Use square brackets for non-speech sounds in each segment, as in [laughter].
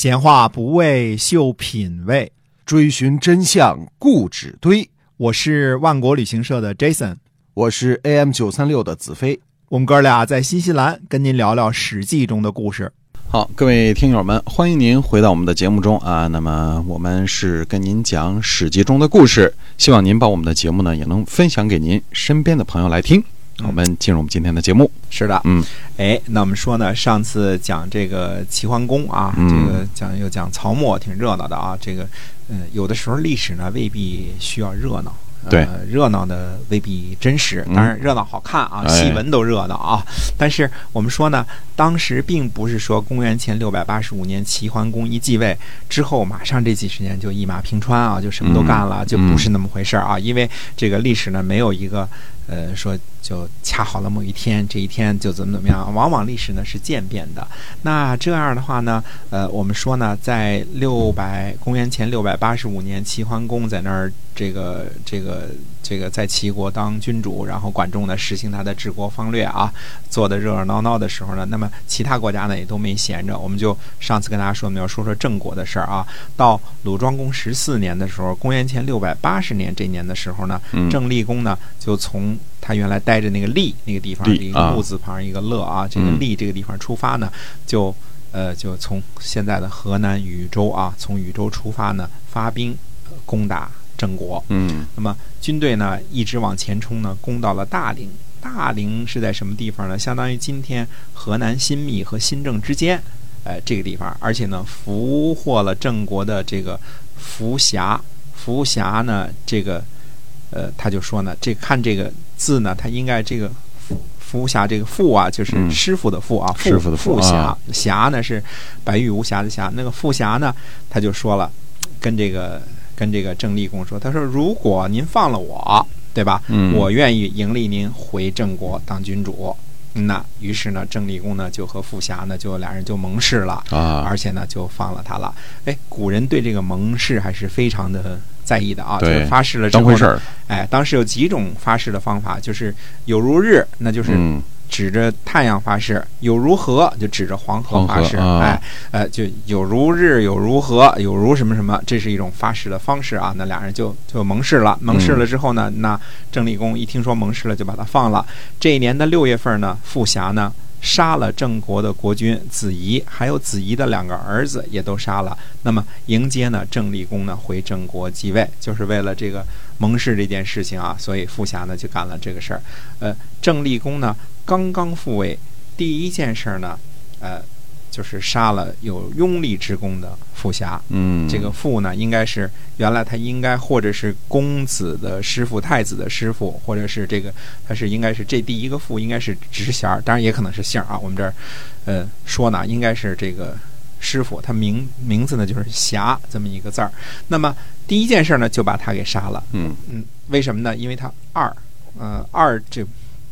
闲话不为秀品味，追寻真相固执堆。我是万国旅行社的 Jason，我是 AM 九三六的子飞。我们哥俩在新西兰跟您聊聊《史记》中的故事。好，各位听友们，欢迎您回到我们的节目中啊。那么我们是跟您讲《史记》中的故事，希望您把我们的节目呢也能分享给您身边的朋友来听。我们进入我们今天的节目。是的，嗯，哎，那我们说呢，上次讲这个齐桓公啊，嗯这个讲又讲曹沫，挺热闹的啊。这个，嗯，有的时候历史呢未必需要热闹。对呃，热闹的未必真实，嗯当然热闹好看啊，哎戏文都热闹啊。但是我们说呢，当时并不是说公元前六百八十五年齐桓公一继位之后，马上这几十年就一马平川啊，就什么都干了，嗯就不是那么回事儿啊。因为这个历史呢，没有一个呃说就恰好了某一天，这一天就怎么怎么样。往往历史呢是渐变的。那这样的话呢，呃，我们说呢，在六百公元前六百八十五年，齐桓公在那儿这个这个这个在齐国当君主，然后管仲呢实行他的治国方略啊，做的热热闹闹的时候呢，那么其他国家呢也都没闲着。我们就上次跟大家说，我们要说说郑国的事儿啊。到鲁庄公十四年的时候，公元前六百八十年这年的时候呢，嗯郑厉公呢就从他原来待着那个厉那个地方，一个木字旁一个乐啊，这个嗯厉这个地方出发呢，就呃就从现在的河南禹州啊，从禹州出发呢，发兵呃攻打郑国。嗯那么军队呢一直往前冲呢，攻到了大陵。大陵是在什么地方呢？相当于今天河南新密和新郑之间，呃，这个地方，而且呢俘获了郑国的这个伏侠。伏侠呢，这个呃，他就说呢，这看这个字呢，他应该这个伏伏霞这个傅啊，就是嗯师傅的傅啊，师傅的父父霞啊，霞呢是白玉无瑕的瑕，那个富霞呢，他就说了，跟这个跟这个郑厉公说，他说如果您放了我，对吧？嗯我愿意迎立您回郑国当君主。那于是呢，郑厉公呢就和富霞呢就俩人就盟誓了，啊，而且呢就放了他了。哎，古人对这个盟誓还是非常的在意的啊。就是发誓了之后，当回事儿。哎，当时有几种发誓的方法，就是有如日，那就是嗯指着太阳发誓；有如何，就指着黄河发誓。啊哎，呃，就有如日，有如何，有如什么什么，这是一种发誓的方式啊。那俩人就就盟誓了。盟誓了之后呢，那郑立公一听说盟誓了，就把他放了。这一年的六月份呢，富霞呢。杀了郑国的国君子仪，还有子仪的两个儿子也都杀了。那么迎接呢郑立公呢回郑国继位，就是为了这个盟誓这件事情啊，所以富霞呢就干了这个事儿。呃，郑立公呢刚刚复位，第一件事儿呢，呃，就是杀了有拥立之功的傅霞。嗯，这个傅呢，应该是原来他应该或者是公子的师傅、太子的师傅，或者是这个他是应该是这第一个傅应该是直衔儿，当然也可能是姓儿啊。我们这儿呃说呢，应该是这个师傅，他名名字呢就是侠这么一个字儿。那么第一件事呢，就把他给杀了。嗯嗯，为什么呢？因为他二，呃，二这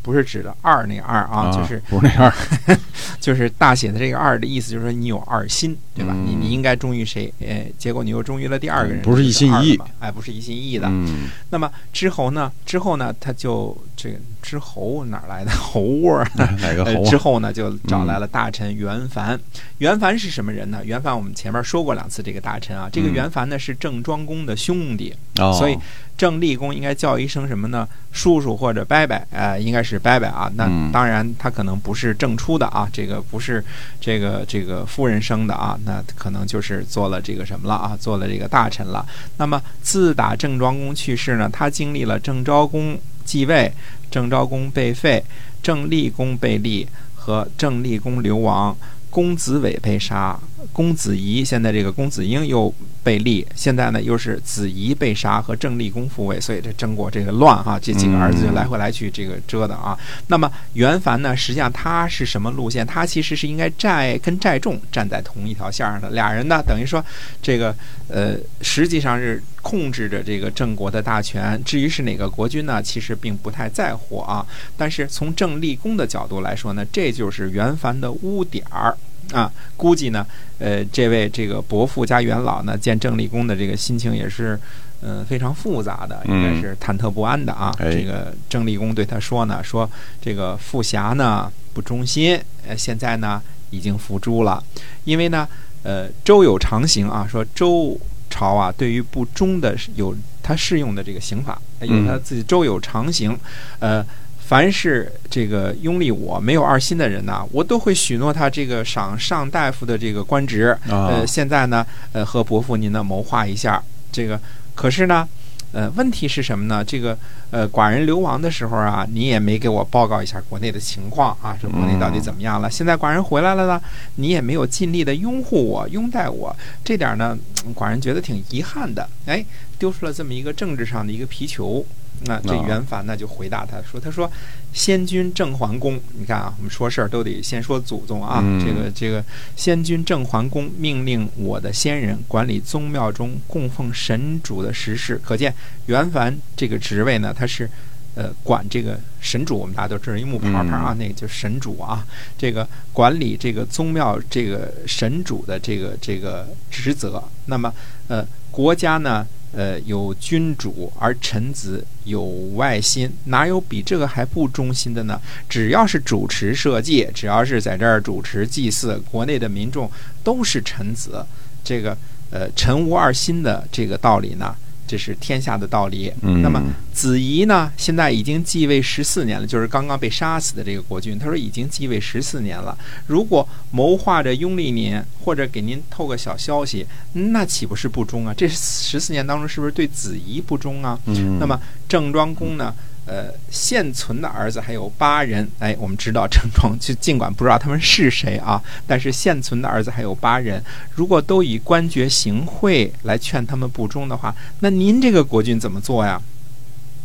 不是指的二那个二啊，就是不是那二。[laughs] 就是大写的这个二的意思，就是说你有二心，对吧？嗯你你应该忠于谁？哎，结果你又忠于了第二个人，不是一心一意哎，不是一心一意的。嗯那么之后呢？之后呢？他就这个之后哪儿来的侯窝 [laughs] 哪个猴啊？之后呢，就找来了大臣袁凡。袁凡是什么人呢？袁凡我们前面说过两次这个大臣啊。这个嗯袁凡呢是郑庄公的兄弟，哦，所以郑立公应该叫一声什么呢？叔叔或者伯伯，呃，应该是伯伯啊。那嗯当然他可能不是郑出的啊，这个不是这个这个夫人生的啊，那可能就是做了这个什么了啊，做了这个大臣了。那么自打郑庄公去世呢，他经历了郑昭公继位、郑昭公被废、郑厉公被立和郑厉公流亡。公子伟被杀，公子仪现在这个公子婴又被立，现在呢又是子仪被杀和郑厉公复位，所以这郑国这个乱哈、这几个儿子就来回来去这个折腾啊。那么袁凡呢，实际上他是什么路线？他其实是应该寨跟寨众站在同一条线上的，俩人呢等于说这个呃实际上是控制着这个郑国的大权。至于是哪个国君呢，其实并不太在乎啊。但是从郑立功的角度来说呢，这就是袁凡的污点儿啊。估计呢，呃，这位这个伯父加元老呢，见郑立功的这个心情也是。嗯，非常复杂的，应该是忐忑不安的啊。哎这个郑立功对他说呢，说这个富侠呢不忠心，呃，现在呢已经伏诛了，因为呢，呃，周有常刑啊，说周朝啊，对于不忠的有他适用的这个刑法，有他自己周有常刑，呃。凡是这个拥立我没有二心的人呢，我都会许诺他这个赏上大夫的这个官职。呃，现在呢，呃，和伯父您呢谋划一下。这个可是呢，呃，问题是什么呢？这个呃，寡人流亡的时候啊，你也没给我报告一下国内的情况啊，这国内到底怎么样了？现在寡人回来了呢，你也没有尽力的拥护我、拥戴我，这点呢，寡人觉得挺遗憾的。哎，丢出了这么一个政治上的一个皮球。那这袁凡呢就回答他说：“他说，先君郑桓公，你看啊，我们说事儿都得先说祖宗啊。这个这个，先君郑桓公命令我的先人管理宗庙中供奉神主的实事，可见袁凡这个职位呢，他是呃管这个神主。我们大家都知道一木牌牌啊，那个就是神主啊。这个管理这个宗庙这个神主的这个这个职责。那么呃，国家呢？”呃，有君主而臣子有外心，哪有比这个还不忠心的呢？只要是主持社稷，只要是在这儿主持祭祀，国内的民众都是臣子。这个呃，臣无二心的这个道理呢？这是天下的道理。那么子仪呢？现在已经继位十四年了，就是刚刚被杀死的这个国君。他说已经继位十四年了。如果谋划着拥立您，或者给您透个小消息，那岂不是不忠啊？这十四年当中，是不是对子仪不忠啊？那么郑庄公呢？呃，现存的儿子还有八人，哎，我们知道郑庄就尽管不知道他们是谁啊，[laughs] 但是现存的儿子还有八人，如果都以官爵行贿来劝他们不忠的话，那您这个国君怎么做呀？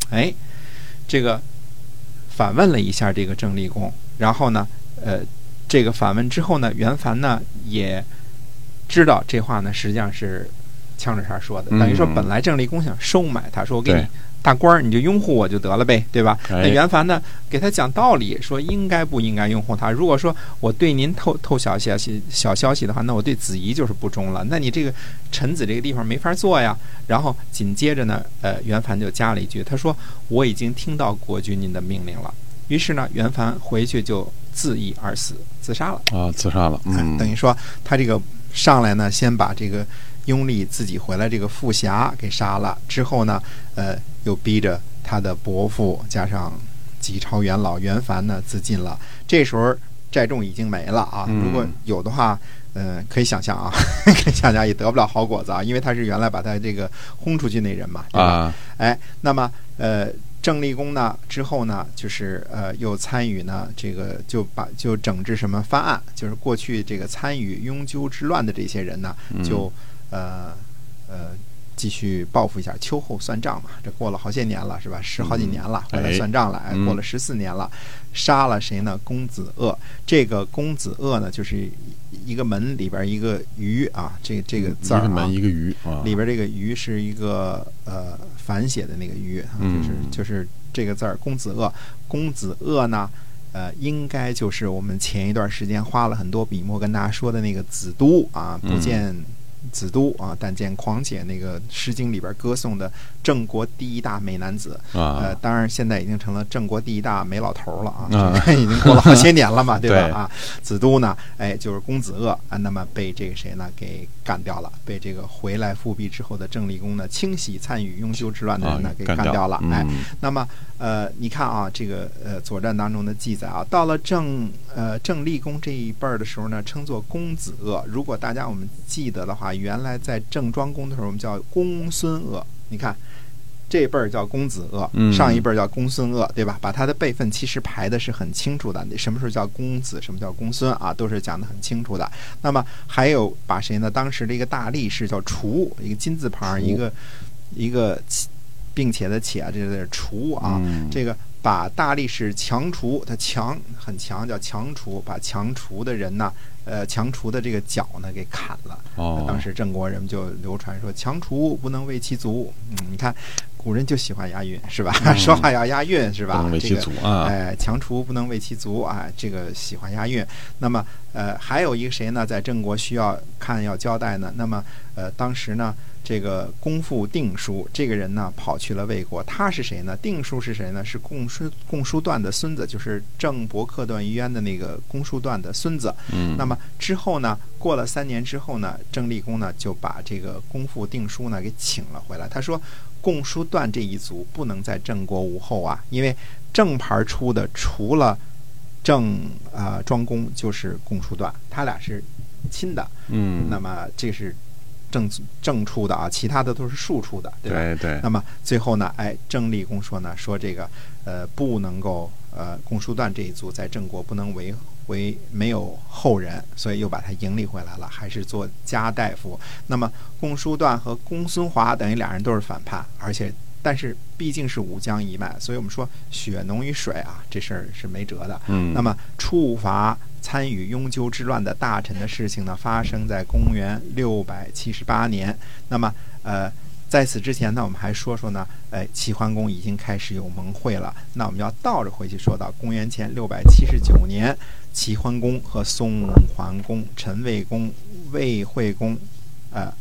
哎，这个反问了一下这个郑立公，然后呢，呃，这个反问之后呢，袁凡呢也知道这话呢实际上是呛着啥说的，等于说本来郑立公想收买他，说我给你。大官儿，你就拥护我就得了呗，对吧？那袁凡呢，给他讲道理，说应该不应该拥护他。如果说我对您透透小消息、小消息的话，那我对子怡就是不忠了。那你这个臣子这个地方没法做呀。然后紧接着呢，呃，袁凡就加了一句，他说：“我已经听到国君您的命令了。”于是呢，袁凡回去就自缢而死，自杀了。啊，自杀了。嗯，等于说他这个上来呢，先把这个。拥立自己回来这个富侠给杀了之后呢，呃，又逼着他的伯父加上几朝元老袁凡呢自尽了。这时候寨众已经没了啊，如果有的话，呃，[laughs] 可以想象啊，[laughs] 可以想象也得不了好果子啊，因为他是原来把他这个轰出去那人嘛，对吧？哎，那么呃，郑立功呢之后呢，就是呃，又参与呢这个就把就整治什么翻案，就是过去这个参与雍纠之乱的这些人呢，就。呃呃，继续报复一下，秋后算账嘛。这过了好些年了，是吧？十好几年了，回来算账了。哎，过了十四年了，杀了谁呢？公子鄂。这个公子鄂呢，就是一个门里边一个鱼啊。这这个字儿啊，门一个鱼啊，里边这个鱼是一个呃反写的那个鱼，就是就是这个字儿。公子鄂，公子鄂呢，呃，应该就是我们前一段时间花了很多笔墨跟大家说的那个子都啊，不见。子都啊，但见狂且那个《诗经》里边歌颂的郑国第一大美男子啊，呃，当然现在已经成了郑国第一大美老头了啊，已经过了好些年了嘛，[laughs] 对吧？啊，子都呢，哎，就是公子鄂啊，那么被这个谁呢给干掉了？被这个回来复辟之后的郑立公呢，清洗参与雍修之乱的人呢给干掉了。哎，那么呃，你看啊，这个呃《左传》当中的记载啊，到了郑呃郑立公这一辈儿的时候呢，称作公子鄂。如果大家我们记得的话。原来在郑庄公的时候，我们叫公孙鄂。你看，这辈儿叫公子鄂，上一辈儿叫公孙鄂，对吧？把他的辈分其实排的是很清楚的。你什么时候叫公子，什么叫公孙啊，都是讲的很清楚的。那么还有把谁呢？当时的一个大力士叫楚，一个金字旁，一个一个并且的且，这是除啊。这个把大力士强除，他强很强，叫强除，把强除的人呢？呃，强除的这个脚呢，给砍了。哦，当时郑国人们就流传说，强除不能为其足。嗯，你看，古人就喜欢押韵，是吧？[laughs] 说话要押韵，是吧？不能为其足啊。哎，强除不能为其足啊，这个喜欢押韵。那么，呃，还有一个谁呢？在郑国需要看要交代呢？那么，呃，当时呢，这个公父定叔这个人呢，跑去了魏国。他是谁呢？定叔是谁呢？是公叔公叔段的孙子，就是郑伯克段于渊的那个公叔段的孙子。嗯，那么之后呢，过了三年之后呢，郑立公呢就把这个公父定叔呢给请了回来。他说，公叔段这一族不能在郑国无后啊，因为正牌出的除了郑啊、庄公就是公叔段，他俩是亲的。嗯，那么这是正正处的啊，其他的都是庶出的，对吧？对对，那么最后呢，哎，郑立公说呢，说这个呃不能够呃公叔段这一族在郑国不能为为没有后人，所以又把他迎立回来了，还是做家大夫。那么公叔段和公孙华等于俩人都是反叛，而且但是毕竟是武将一脉，所以我们说血浓于水啊，这事儿是没辙的。嗯，那么处罚参与雍纠之乱的大臣的事情呢，发生在公元六百七十八年。那么，呃，在此之前呢，我们还说说呢，哎，齐桓公已经开始有盟会了。那我们要倒着回去说到公元前六百七十九年，齐桓公和宋桓公、陈魏公、魏惠公，呃，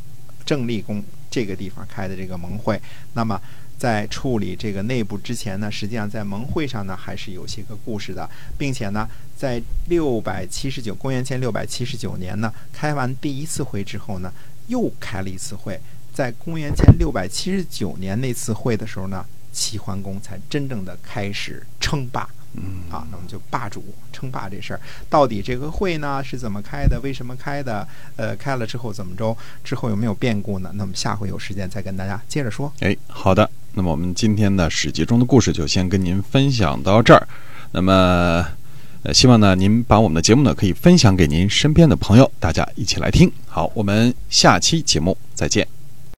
郑厉公这个地方开的这个盟会。那么，在处理这个内部之前呢，实际上在盟会上呢，还是有些个故事的，并且呢，在六百七十九公元前六百七十九年呢，开完第一次会之后呢，又开了一次会，在公元前六百七十九年那次会的时候呢，齐桓公才真正的开始称霸。嗯啊，那么就霸主称霸这事儿，到底这个会呢是怎么开的？为什么开的？呃，开了之后怎么着？之后有没有变故呢？那么下回有时间再跟大家接着说。哎，好的，那么我们今天的史记中的故事就先跟您分享到这儿。那么，呃，希望呢您把我们的节目呢可以分享给您身边的朋友，大家一起来听。好，我们下期节目再见。